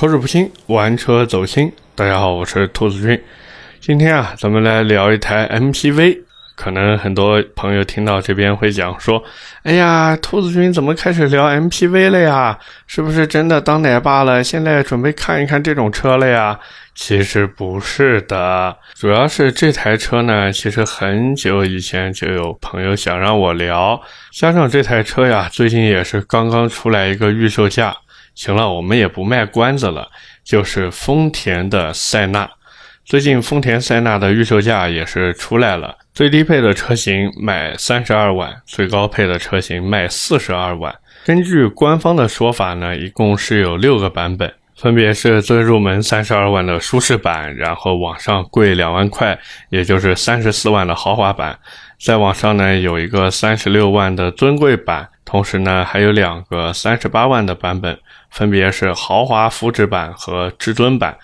口齿不清，玩车走心。大家好，我是兔子君。今天啊，咱们来聊一台 MPV。可能很多朋友听到这边会讲说：“哎呀，兔子君怎么开始聊 MPV 了呀？是不是真的当奶爸了？现在准备看一看这种车了呀？”其实不是的，主要是这台车呢，其实很久以前就有朋友想让我聊，加上这台车呀，最近也是刚刚出来一个预售价。行了，我们也不卖关子了，就是丰田的塞纳。最近丰田塞纳的预售价也是出来了，最低配的车型卖三十二万，最高配的车型卖四十二万。根据官方的说法呢，一共是有六个版本，分别是最入门三十二万的舒适版，然后往上贵两万块，也就是三十四万的豪华版。再往上呢，有一个三十六万的尊贵版，同时呢，还有两个三十八万的版本。分别是豪华福祉版和至尊版，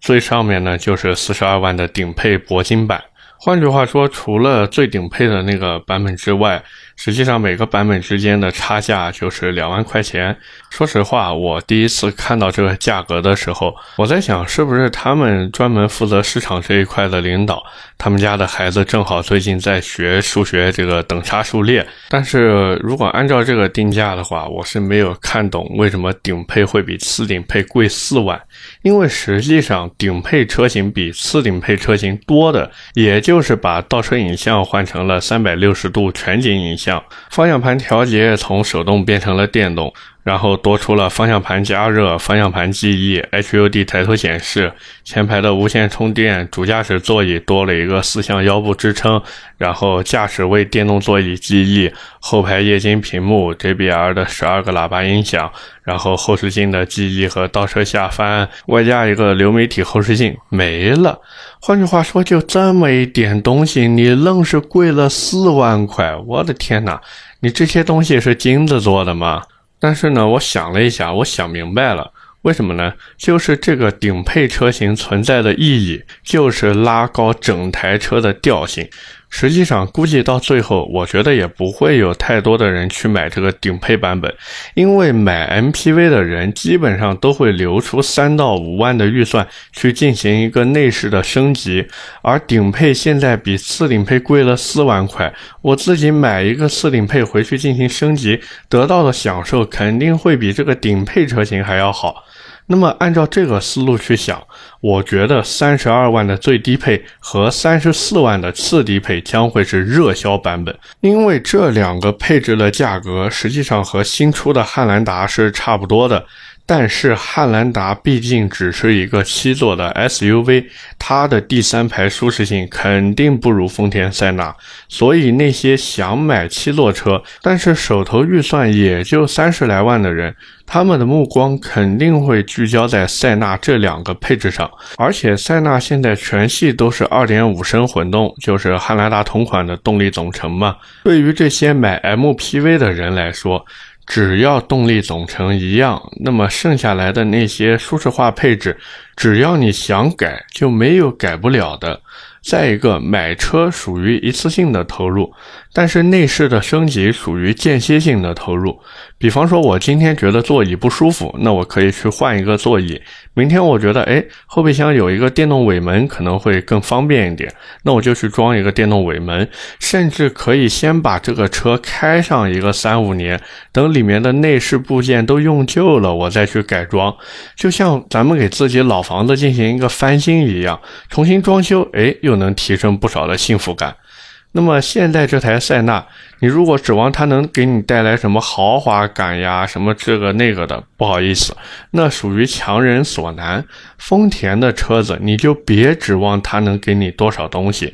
最上面呢就是四十二万的顶配铂金版。换句话说，除了最顶配的那个版本之外，实际上每个版本之间的差价就是两万块钱。说实话，我第一次看到这个价格的时候，我在想是不是他们专门负责市场这一块的领导，他们家的孩子正好最近在学数学这个等差数列。但是如果按照这个定价的话，我是没有看懂为什么顶配会比次顶配贵四万。因为实际上顶配车型比次顶配车型多的，也就就是把倒车影像换成了三百六十度全景影像，方向盘调节从手动变成了电动。然后多出了方向盘加热、方向盘记忆、HUD 抬头显示、前排的无线充电、主驾驶座椅多了一个四向腰部支撑，然后驾驶位电动座椅记忆、后排液晶屏幕、JBL 的十二个喇叭音响，然后后视镜的记忆和倒车下翻，外加一个流媒体后视镜，没了。换句话说，就这么一点东西，你愣是贵了四万块！我的天哪，你这些东西是金子做的吗？但是呢，我想了一下，我想明白了，为什么呢？就是这个顶配车型存在的意义，就是拉高整台车的调性。实际上，估计到最后，我觉得也不会有太多的人去买这个顶配版本，因为买 MPV 的人基本上都会留出三到五万的预算去进行一个内饰的升级，而顶配现在比次顶配贵了四万块，我自己买一个次顶配回去进行升级，得到的享受肯定会比这个顶配车型还要好。那么按照这个思路去想，我觉得三十二万的最低配和三十四万的次低配将会是热销版本，因为这两个配置的价格实际上和新出的汉兰达是差不多的。但是汉兰达毕竟只是一个七座的 SUV，它的第三排舒适性肯定不如丰田塞纳，所以那些想买七座车，但是手头预算也就三十来万的人，他们的目光肯定会聚焦在塞纳这两个配置上。而且塞纳现在全系都是二点五升混动，就是汉兰达同款的动力总成嘛。对于这些买 MPV 的人来说，只要动力总成一样，那么剩下来的那些舒适化配置，只要你想改，就没有改不了的。再一个，买车属于一次性的投入，但是内饰的升级属于间歇性的投入。比方说，我今天觉得座椅不舒服，那我可以去换一个座椅。明天我觉得，哎，后备箱有一个电动尾门可能会更方便一点，那我就去装一个电动尾门。甚至可以先把这个车开上一个三五年，等里面的内饰部件都用旧了，我再去改装。就像咱们给自己老房子进行一个翻新一样，重新装修，哎，又能提升不少的幸福感。那么现在这台塞纳，你如果指望它能给你带来什么豪华感呀，什么这个那个的，不好意思，那属于强人所难。丰田的车子，你就别指望它能给你多少东西。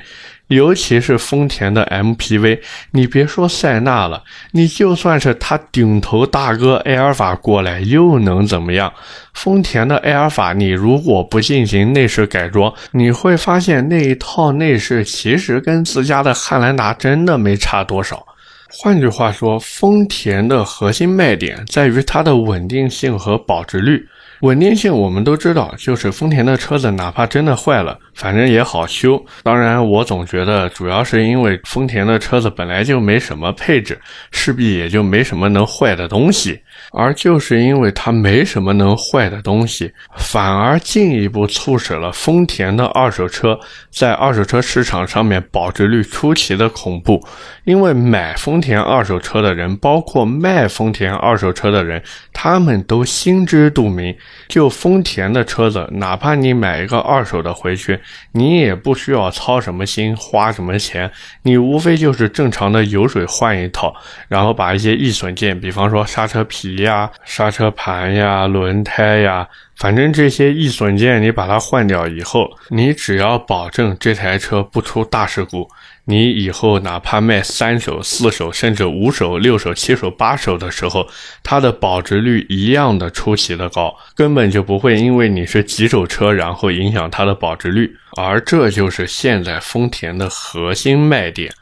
尤其是丰田的 MPV，你别说塞纳了，你就算是他顶头大哥埃尔法过来，又能怎么样？丰田的埃尔法，你如果不进行内饰改装，你会发现那一套内饰其实跟自家的汉兰达真的没差多少。换句话说，丰田的核心卖点在于它的稳定性和保值率。稳定性我们都知道，就是丰田的车子哪怕真的坏了，反正也好修。当然，我总觉得主要是因为丰田的车子本来就没什么配置，势必也就没什么能坏的东西。而就是因为它没什么能坏的东西，反而进一步促使了丰田的二手车在二手车市场上面保值率出奇的恐怖。因为买丰田二手车的人，包括卖丰田二手车的人，他们都心知肚明，就丰田的车子，哪怕你买一个二手的回去，你也不需要操什么心，花什么钱，你无非就是正常的油水换一套，然后把一些易损件，比方说刹车皮呀、刹车盘呀、轮胎呀，反正这些易损件你把它换掉以后，你只要保证这台车不出大事故。你以后哪怕卖三手、四手，甚至五手、六手、七手、八手的时候，它的保值率一样的出奇的高，根本就不会因为你是几手车，然后影响它的保值率。而这就是现在丰田的核心卖点。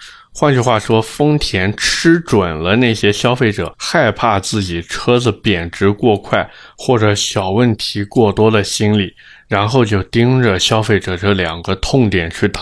换句话说，丰田吃准了那些消费者害怕自己车子贬值过快或者小问题过多的心理，然后就盯着消费者这两个痛点去打。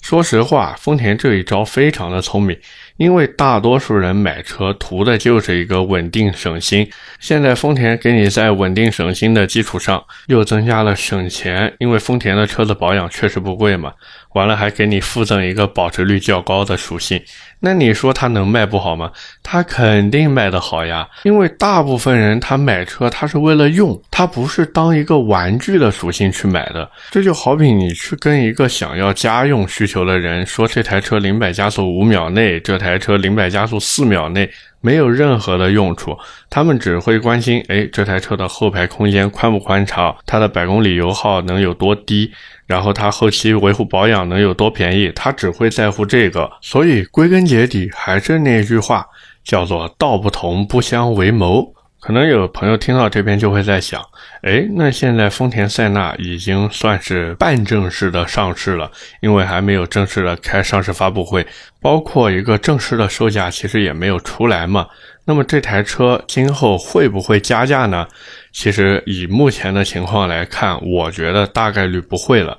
说实话，丰田这一招非常的聪明，因为大多数人买车图的就是一个稳定省心。现在丰田给你在稳定省心的基础上，又增加了省钱，因为丰田的车子保养确实不贵嘛。完了还给你附赠一个保值率较高的属性。那你说它能卖不好吗？它肯定卖得好呀，因为大部分人他买车他是为了用，他不是当一个玩具的属性去买的。这就好比你去跟一个想要家用需求的人说这台车零百加速五秒内，这台车零百加速四秒内。没有任何的用处，他们只会关心，哎，这台车的后排空间宽不宽敞，它的百公里油耗能有多低，然后他后期维护保养能有多便宜，他只会在乎这个。所以归根结底还是那句话，叫做道不同不相为谋。可能有朋友听到这边就会在想，哎，那现在丰田塞纳已经算是半正式的上市了，因为还没有正式的开上市发布会，包括一个正式的售价其实也没有出来嘛。那么这台车今后会不会加价呢？其实以目前的情况来看，我觉得大概率不会了。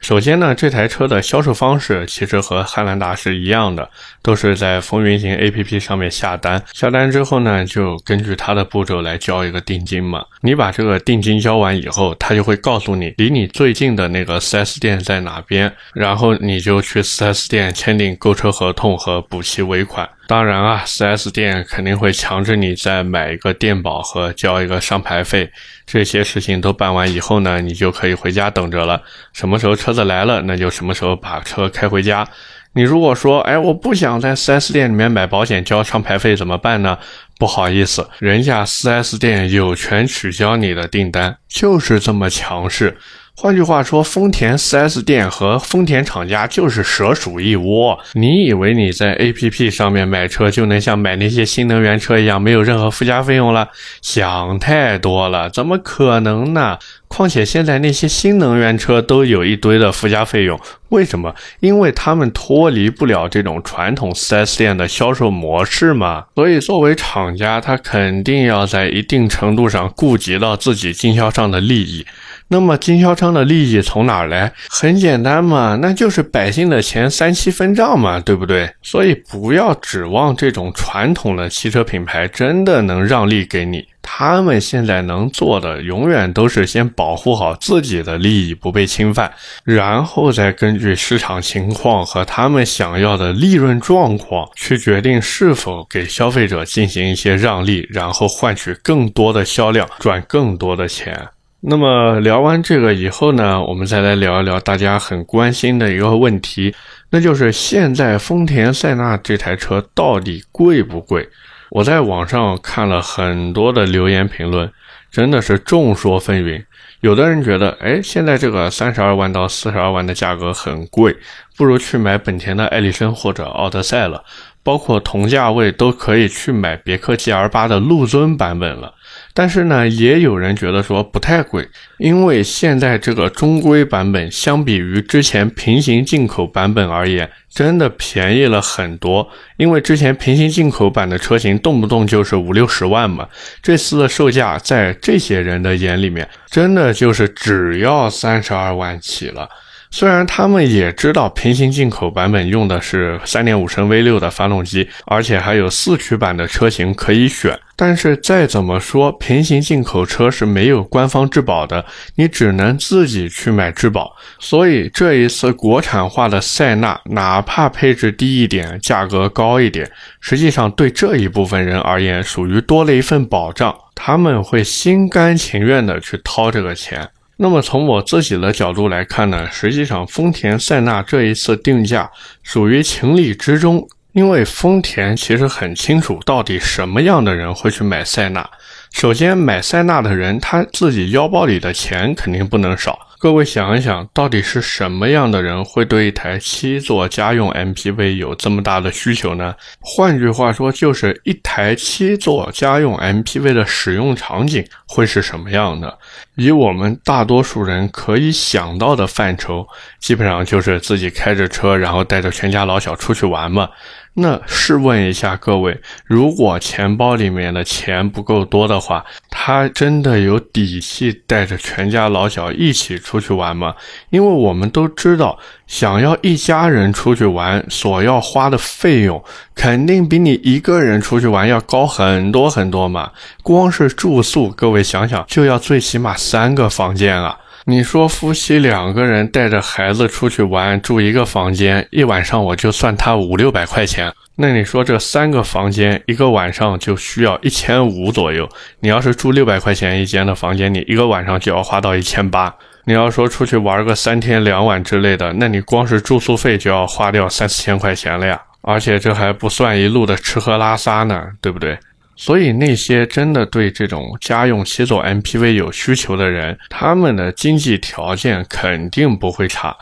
首先呢，这台车的销售方式其实和汉兰达是一样的，都是在风云行 APP 上面下单，下单之后呢，就根据它的步骤来交一个定金嘛。你把这个定金交完以后，他就会告诉你离你最近的那个 4S 店在哪边，然后你就去 4S 店签订购车合同和补齐尾款。当然啊，4S 店肯定会强制你再买一个电保和交一个上牌费。这些事情都办完以后呢，你就可以回家等着了。什么时候车子来了，那就什么时候把车开回家。你如果说，哎，我不想在 4S 店里面买保险交上牌费怎么办呢？不好意思，人家 4S 店有权取消你的订单，就是这么强势。换句话说，丰田 4S 店和丰田厂家就是蛇鼠一窝。你以为你在 APP 上面买车就能像买那些新能源车一样没有任何附加费用了？想太多了，怎么可能呢？况且现在那些新能源车都有一堆的附加费用，为什么？因为他们脱离不了这种传统 4S 店的销售模式嘛。所以作为厂家，他肯定要在一定程度上顾及到自己经销商的利益。那么经销商的利益从哪儿来？很简单嘛，那就是百姓的钱三七分账嘛，对不对？所以不要指望这种传统的汽车品牌真的能让利给你。他们现在能做的，永远都是先保护好自己的利益不被侵犯，然后再根据市场情况和他们想要的利润状况去决定是否给消费者进行一些让利，然后换取更多的销量，赚更多的钱。那么聊完这个以后呢，我们再来聊一聊大家很关心的一个问题，那就是现在丰田塞纳这台车到底贵不贵？我在网上看了很多的留言评论，真的是众说纷纭。有的人觉得，哎，现在这个三十二万到四十二万的价格很贵，不如去买本田的艾力绅或者奥德赛了，包括同价位都可以去买别克 GL 八的陆尊版本了。但是呢，也有人觉得说不太贵，因为现在这个中规版本相比于之前平行进口版本而言，真的便宜了很多。因为之前平行进口版的车型动不动就是五六十万嘛，这次的售价在这些人的眼里面，真的就是只要三十二万起了。虽然他们也知道平行进口版本用的是3.5升 V6 的发动机，而且还有四驱版的车型可以选，但是再怎么说，平行进口车是没有官方质保的，你只能自己去买质保。所以这一次国产化的塞纳，哪怕配置低一点，价格高一点，实际上对这一部分人而言，属于多了一份保障，他们会心甘情愿的去掏这个钱。那么从我自己的角度来看呢，实际上丰田塞纳这一次定价属于情理之中，因为丰田其实很清楚到底什么样的人会去买塞纳。首先买塞纳的人，他自己腰包里的钱肯定不能少。各位想一想，到底是什么样的人会对一台七座家用 MPV 有这么大的需求呢？换句话说，就是一台七座家用 MPV 的使用场景会是什么样的？以我们大多数人可以想到的范畴，基本上就是自己开着车，然后带着全家老小出去玩嘛。那试问一下各位，如果钱包里面的钱不够多的话，他真的有底气带着全家老小一起出去玩吗？因为我们都知道，想要一家人出去玩，所要花的费用肯定比你一个人出去玩要高很多很多嘛。光是住宿，各位想想，就要最起码三个房间啊。你说夫妻两个人带着孩子出去玩，住一个房间，一晚上我就算他五六百块钱。那你说这三个房间一个晚上就需要一千五左右。你要是住六百块钱一间的房间，你一个晚上就要花到一千八。你要说出去玩个三天两晚之类的，那你光是住宿费就要花掉三四千块钱了呀。而且这还不算一路的吃喝拉撒呢，对不对？所以那些真的对这种家用七座 MPV 有需求的人，他们的经济条件肯定不会差。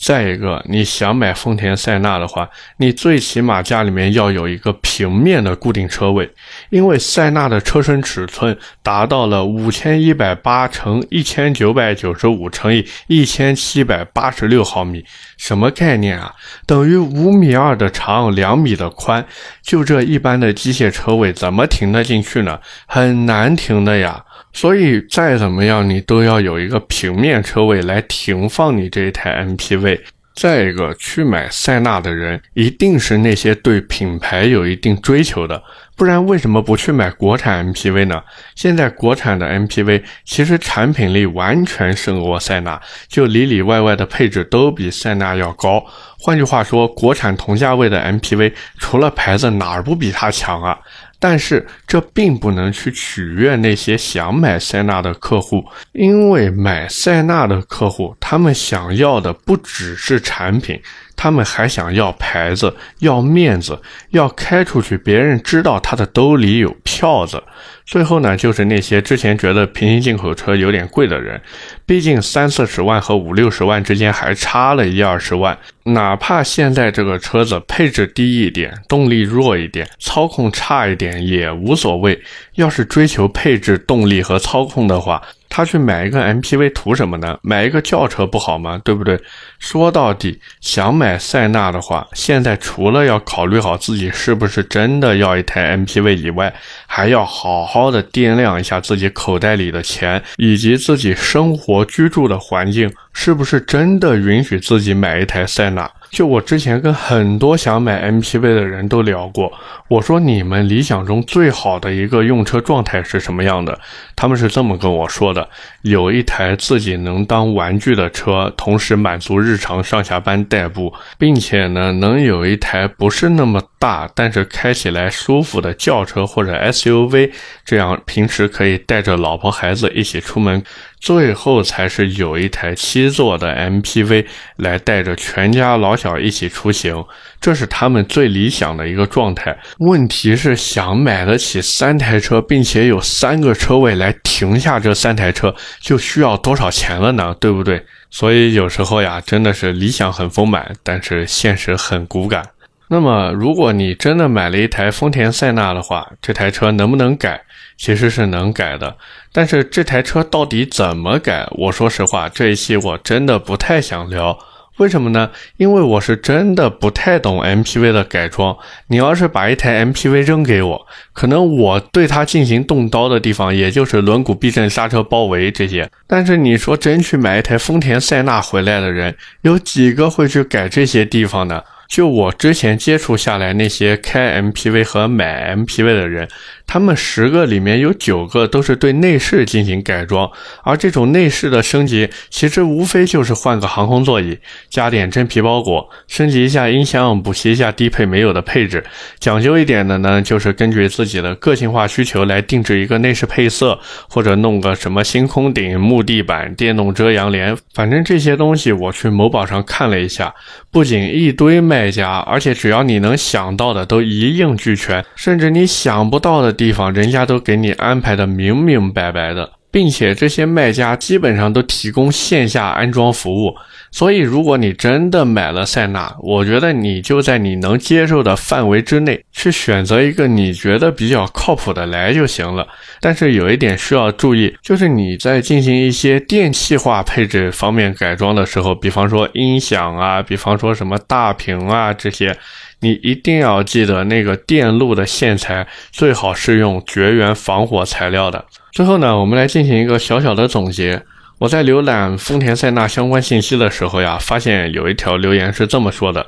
再一个，你想买丰田塞纳的话，你最起码家里面要有一个平面的固定车位，因为塞纳的车身尺寸达到了五千一百八乘一千九百九十五乘以一千七百八十六毫米，什么概念啊？等于五米二的长，两米的宽，就这一般的机械车位怎么停得进去呢？很难停的呀。所以再怎么样，你都要有一个平面车位来停放你这一台 MPV。再一个，去买塞纳的人一定是那些对品牌有一定追求的，不然为什么不去买国产 MPV 呢？现在国产的 MPV 其实产品力完全胜过塞纳，就里里外外的配置都比塞纳要高。换句话说，国产同价位的 MPV 除了牌子哪儿不比它强啊？但是这并不能去取悦那些想买塞纳的客户，因为买塞纳的客户，他们想要的不只是产品，他们还想要牌子、要面子、要开出去，别人知道他的兜里有票子。最后呢，就是那些之前觉得平行进口车有点贵的人，毕竟三四十万和五六十万之间还差了一二十万，哪怕现在这个车子配置低一点，动力弱一点，操控差一点也无所谓。要是追求配置、动力和操控的话，他去买一个 MPV 图什么呢？买一个轿车不好吗？对不对？说到底，想买塞纳的话，现在除了要考虑好自己是不是真的要一台 MPV 以外，还要好好的掂量一下自己口袋里的钱，以及自己生活居住的环境是不是真的允许自己买一台塞纳。就我之前跟很多想买 MPV 的人都聊过，我说你们理想中最好的一个用车状态是什么样的？他们是这么跟我说的：有一台自己能当玩具的车，同时满足日常上下班代步，并且呢能有一台不是那么大，但是开起来舒服的轿车或者 SUV，这样平时可以带着老婆孩子一起出门。最后才是有一台七座的 MPV 来带着全家老小一起出行，这是他们最理想的一个状态。问题是想买得起三台车，并且有三个车位来停下这三台车，就需要多少钱了呢？对不对？所以有时候呀，真的是理想很丰满，但是现实很骨感。那么，如果你真的买了一台丰田塞纳的话，这台车能不能改？其实是能改的。但是这台车到底怎么改？我说实话，这一期我真的不太想聊。为什么呢？因为我是真的不太懂 MPV 的改装。你要是把一台 MPV 扔给我，可能我对它进行动刀的地方，也就是轮毂避震、刹车包围这些。但是你说真去买一台丰田塞纳回来的人，有几个会去改这些地方呢？就我之前接触下来，那些开 MPV 和买 MPV 的人，他们十个里面有九个都是对内饰进行改装，而这种内饰的升级，其实无非就是换个航空座椅，加点真皮包裹，升级一下音响，补齐一下低配没有的配置。讲究一点的呢，就是根据自己的个性化需求来定制一个内饰配色，或者弄个什么星空顶、木地板、电动遮阳帘，反正这些东西我去某宝上看了一下，不仅一堆。卖家，而且只要你能想到的都一应俱全，甚至你想不到的地方，人家都给你安排的明明白白的，并且这些卖家基本上都提供线下安装服务。所以，如果你真的买了塞纳，我觉得你就在你能接受的范围之内去选择一个你觉得比较靠谱的来就行了。但是有一点需要注意，就是你在进行一些电气化配置方面改装的时候，比方说音响啊，比方说什么大屏啊这些，你一定要记得那个电路的线材最好是用绝缘防火材料的。最后呢，我们来进行一个小小的总结。我在浏览丰田塞纳相关信息的时候呀，发现有一条留言是这么说的：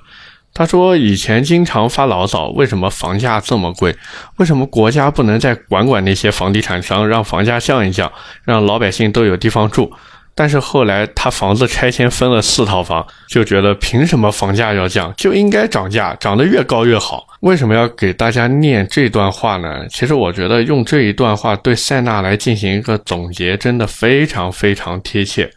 他说以前经常发牢骚，为什么房价这么贵？为什么国家不能再管管那些房地产商，让房价降一降，让老百姓都有地方住？但是后来他房子拆迁分了四套房，就觉得凭什么房价要降，就应该涨价，涨得越高越好。为什么要给大家念这段话呢？其实我觉得用这一段话对塞纳来进行一个总结，真的非常非常贴切。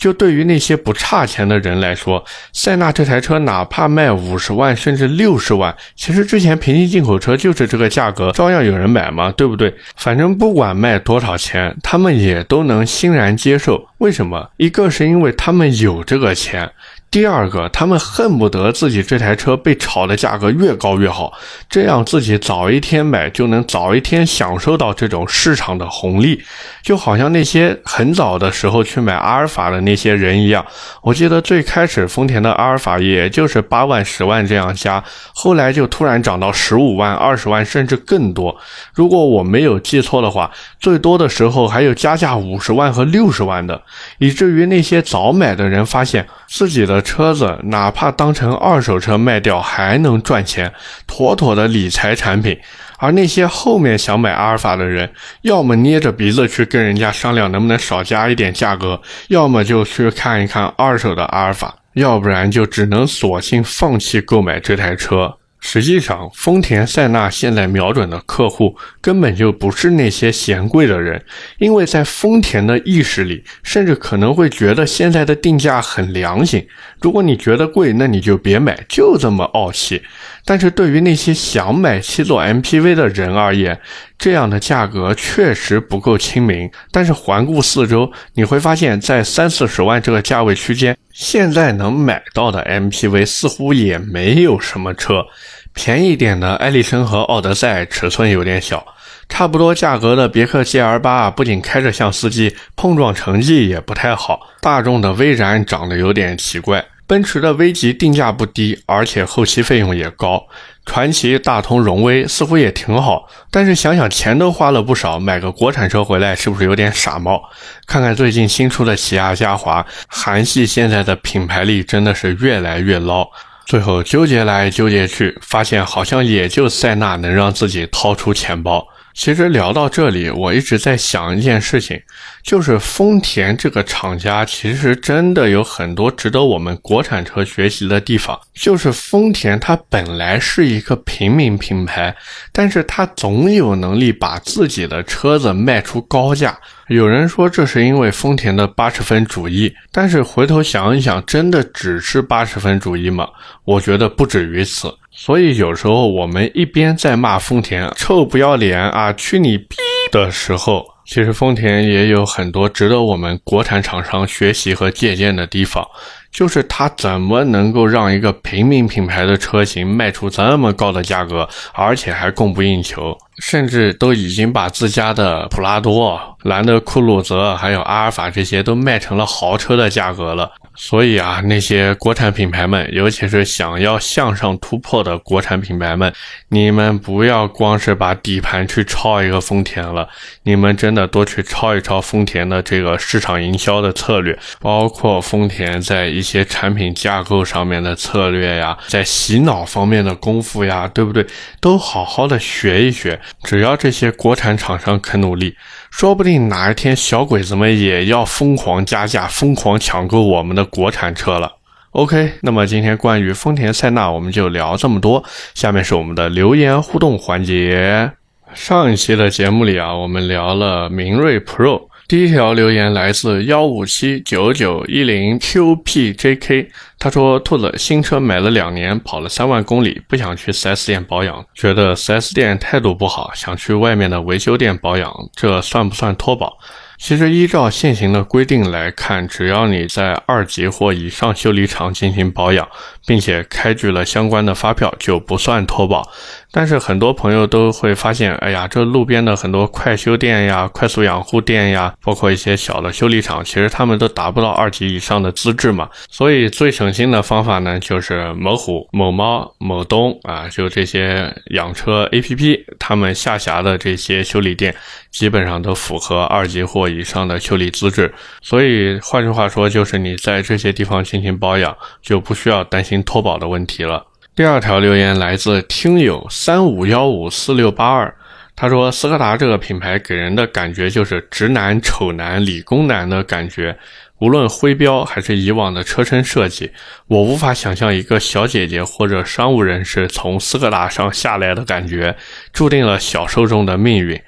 就对于那些不差钱的人来说，塞纳这台车哪怕卖五十万甚至六十万，其实之前平行进口车就是这个价格，照样有人买嘛，对不对？反正不管卖多少钱，他们也都能欣然接受。为什么？一个是因为他们有这个钱。第二个，他们恨不得自己这台车被炒的价格越高越好，这样自己早一天买就能早一天享受到这种市场的红利，就好像那些很早的时候去买阿尔法的那些人一样。我记得最开始丰田的阿尔法也就是八万、十万这样加，后来就突然涨到十五万、二十万甚至更多。如果我没有记错的话，最多的时候还有加价五十万和六十万的，以至于那些早买的人发现自己的。车子哪怕当成二手车卖掉还能赚钱，妥妥的理财产品。而那些后面想买阿尔法的人，要么捏着鼻子去跟人家商量能不能少加一点价格，要么就去看一看二手的阿尔法，要不然就只能索性放弃购买这台车。实际上，丰田塞纳现在瞄准的客户根本就不是那些嫌贵的人，因为在丰田的意识里，甚至可能会觉得现在的定价很良心。如果你觉得贵，那你就别买，就这么傲气。但是对于那些想买七座 MPV 的人而言，这样的价格确实不够亲民。但是环顾四周，你会发现在三四十万这个价位区间，现在能买到的 MPV 似乎也没有什么车。便宜点的艾力绅和奥德赛尺寸有点小，差不多价格的别克 GL8 不仅开着像司机，碰撞成绩也不太好。大众的威然长得有点奇怪。奔驰的 V 级定价不低，而且后期费用也高。传祺、大通、荣威似乎也挺好，但是想想钱都花了不少，买个国产车回来是不是有点傻帽？看看最近新出的起亚嘉华，韩系现在的品牌力真的是越来越捞。最后纠结来纠结去，发现好像也就塞纳能让自己掏出钱包。其实聊到这里，我一直在想一件事情，就是丰田这个厂家其实真的有很多值得我们国产车学习的地方。就是丰田它本来是一个平民品牌，但是它总有能力把自己的车子卖出高价。有人说这是因为丰田的八十分主义，但是回头想一想，真的只是八十分主义吗？我觉得不止于此。所以有时候我们一边在骂丰田臭不要脸啊，去你逼的时候，其实丰田也有很多值得我们国产厂商学习和借鉴的地方。就是它怎么能够让一个平民品牌的车型卖出这么高的价格，而且还供不应求，甚至都已经把自家的普拉多、兰德酷路泽还有阿尔法这些都卖成了豪车的价格了。所以啊，那些国产品牌们，尤其是想要向上突破的国产品牌们，你们不要光是把底盘去抄一个丰田了，你们真的多去抄一抄丰田的这个市场营销的策略，包括丰田在一些产品架构上面的策略呀，在洗脑方面的功夫呀，对不对？都好好的学一学。只要这些国产厂商肯努力。说不定哪一天小鬼子们也要疯狂加价、疯狂抢购我们的国产车了。OK，那么今天关于丰田塞纳我们就聊这么多。下面是我们的留言互动环节。上一期的节目里啊，我们聊了明锐 Pro。第一条留言来自幺五七九九一零 QPJK，他说：“兔子新车买了两年，跑了三万公里，不想去 4S 店保养，觉得 4S 店态度不好，想去外面的维修店保养，这算不算脱保？”其实依照现行的规定来看，只要你在二级或以上修理厂进行保养，并且开具了相关的发票，就不算脱保。但是很多朋友都会发现，哎呀，这路边的很多快修店呀、快速养护店呀，包括一些小的修理厂，其实他们都达不到二级以上的资质嘛。所以最省心的方法呢，就是某虎、某猫、某东啊，就这些养车 APP，他们下辖的这些修理店，基本上都符合二级或以上的修理资质。所以换句话说，就是你在这些地方进行保养，就不需要担心脱保的问题了。第二条留言来自听友三五幺五四六八二，他说：“斯柯达这个品牌给人的感觉就是直男、丑男、理工男的感觉，无论徽标还是以往的车身设计，我无法想象一个小姐姐或者商务人士从斯柯达上下来的感觉，注定了小受众的命运。”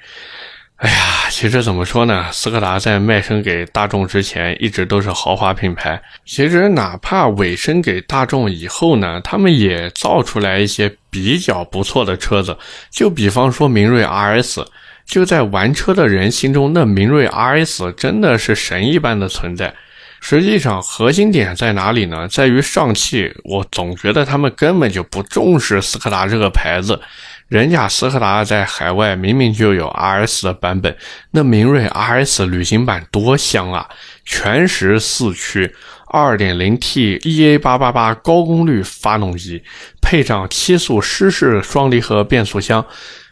哎呀，其实怎么说呢？斯柯达在卖身给大众之前，一直都是豪华品牌。其实哪怕委身给大众以后呢，他们也造出来一些比较不错的车子。就比方说明锐 RS，就在玩车的人心中，那明锐 RS 真的是神一般的存在。实际上，核心点在哪里呢？在于上汽。我总觉得他们根本就不重视斯柯达这个牌子。人家斯柯达在海外明明就有 RS 的版本，那明锐 RS 旅行版多香啊！全时四驱，2.0T EA888 高功率发动机，配上七速湿式双离合变速箱，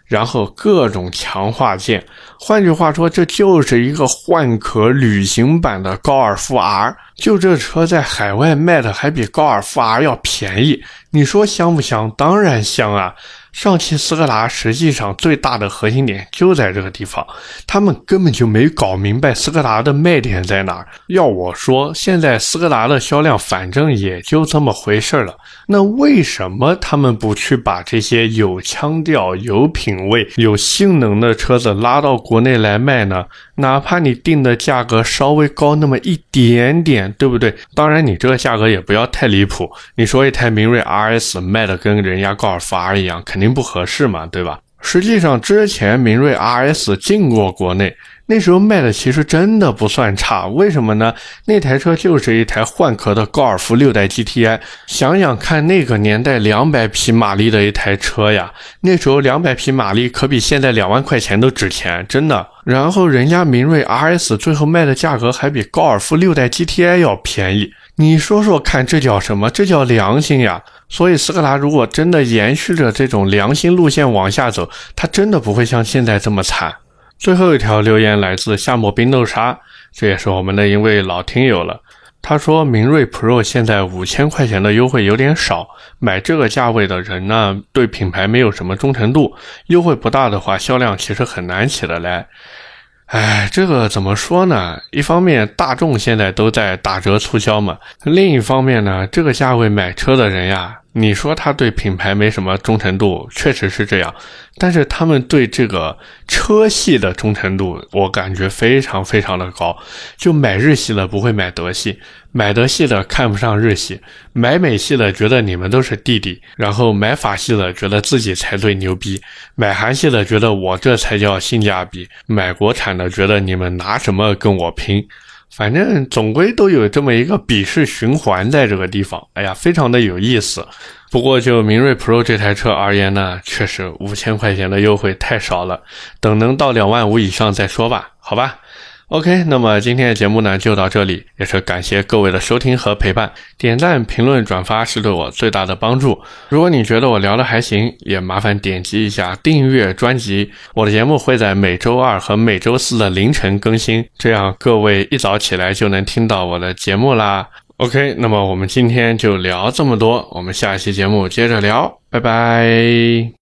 然后各种强化件。换句话说，这就是一个换壳旅行版的高尔夫 R。就这车在海外卖的还比高尔夫 R 要便宜，你说香不香？当然香啊！上汽斯柯达实际上最大的核心点就在这个地方，他们根本就没搞明白斯柯达的卖点在哪儿。要我说，现在斯柯达的销量反正也就这么回事了。那为什么他们不去把这些有腔调、有品位、有性能的车子拉到国内来卖呢？哪怕你定的价格稍微高那么一点点，对不对？当然，你这个价格也不要太离谱。你说一台明锐 RS 卖的跟人家高尔夫 R 一样，肯定不合适嘛，对吧？实际上，之前明锐 RS 进过国内。那时候卖的其实真的不算差，为什么呢？那台车就是一台换壳的高尔夫六代 GTI，想想看，那个年代两百匹马力的一台车呀，那时候两百匹马力可比现在两万块钱都值钱，真的。然后人家明锐 RS 最后卖的价格还比高尔夫六代 GTI 要便宜，你说说看，这叫什么？这叫良心呀！所以斯柯达如果真的延续着这种良心路线往下走，它真的不会像现在这么惨。最后一条留言来自夏末冰豆沙，这也是我们的一位老听友了。他说：“明锐 Pro 现在五千块钱的优惠有点少，买这个价位的人呢，对品牌没有什么忠诚度，优惠不大的话，销量其实很难起得来。”哎，这个怎么说呢？一方面，大众现在都在打折促销嘛；另一方面呢，这个价位买车的人呀。你说他对品牌没什么忠诚度，确实是这样。但是他们对这个车系的忠诚度，我感觉非常非常的高。就买日系的不会买德系，买德系的看不上日系，买美系的觉得你们都是弟弟，然后买法系的觉得自己才最牛逼，买韩系的觉得我这才叫性价比，买国产的觉得你们拿什么跟我拼。反正总归都有这么一个鄙视循环在这个地方，哎呀，非常的有意思。不过就明锐 Pro 这台车而言呢，确实五千块钱的优惠太少了，等能到两万五以上再说吧，好吧。OK，那么今天的节目呢就到这里，也是感谢各位的收听和陪伴。点赞、评论、转发是对我最大的帮助。如果你觉得我聊的还行，也麻烦点击一下订阅专辑。我的节目会在每周二和每周四的凌晨更新，这样各位一早起来就能听到我的节目啦。OK，那么我们今天就聊这么多，我们下期节目接着聊，拜拜。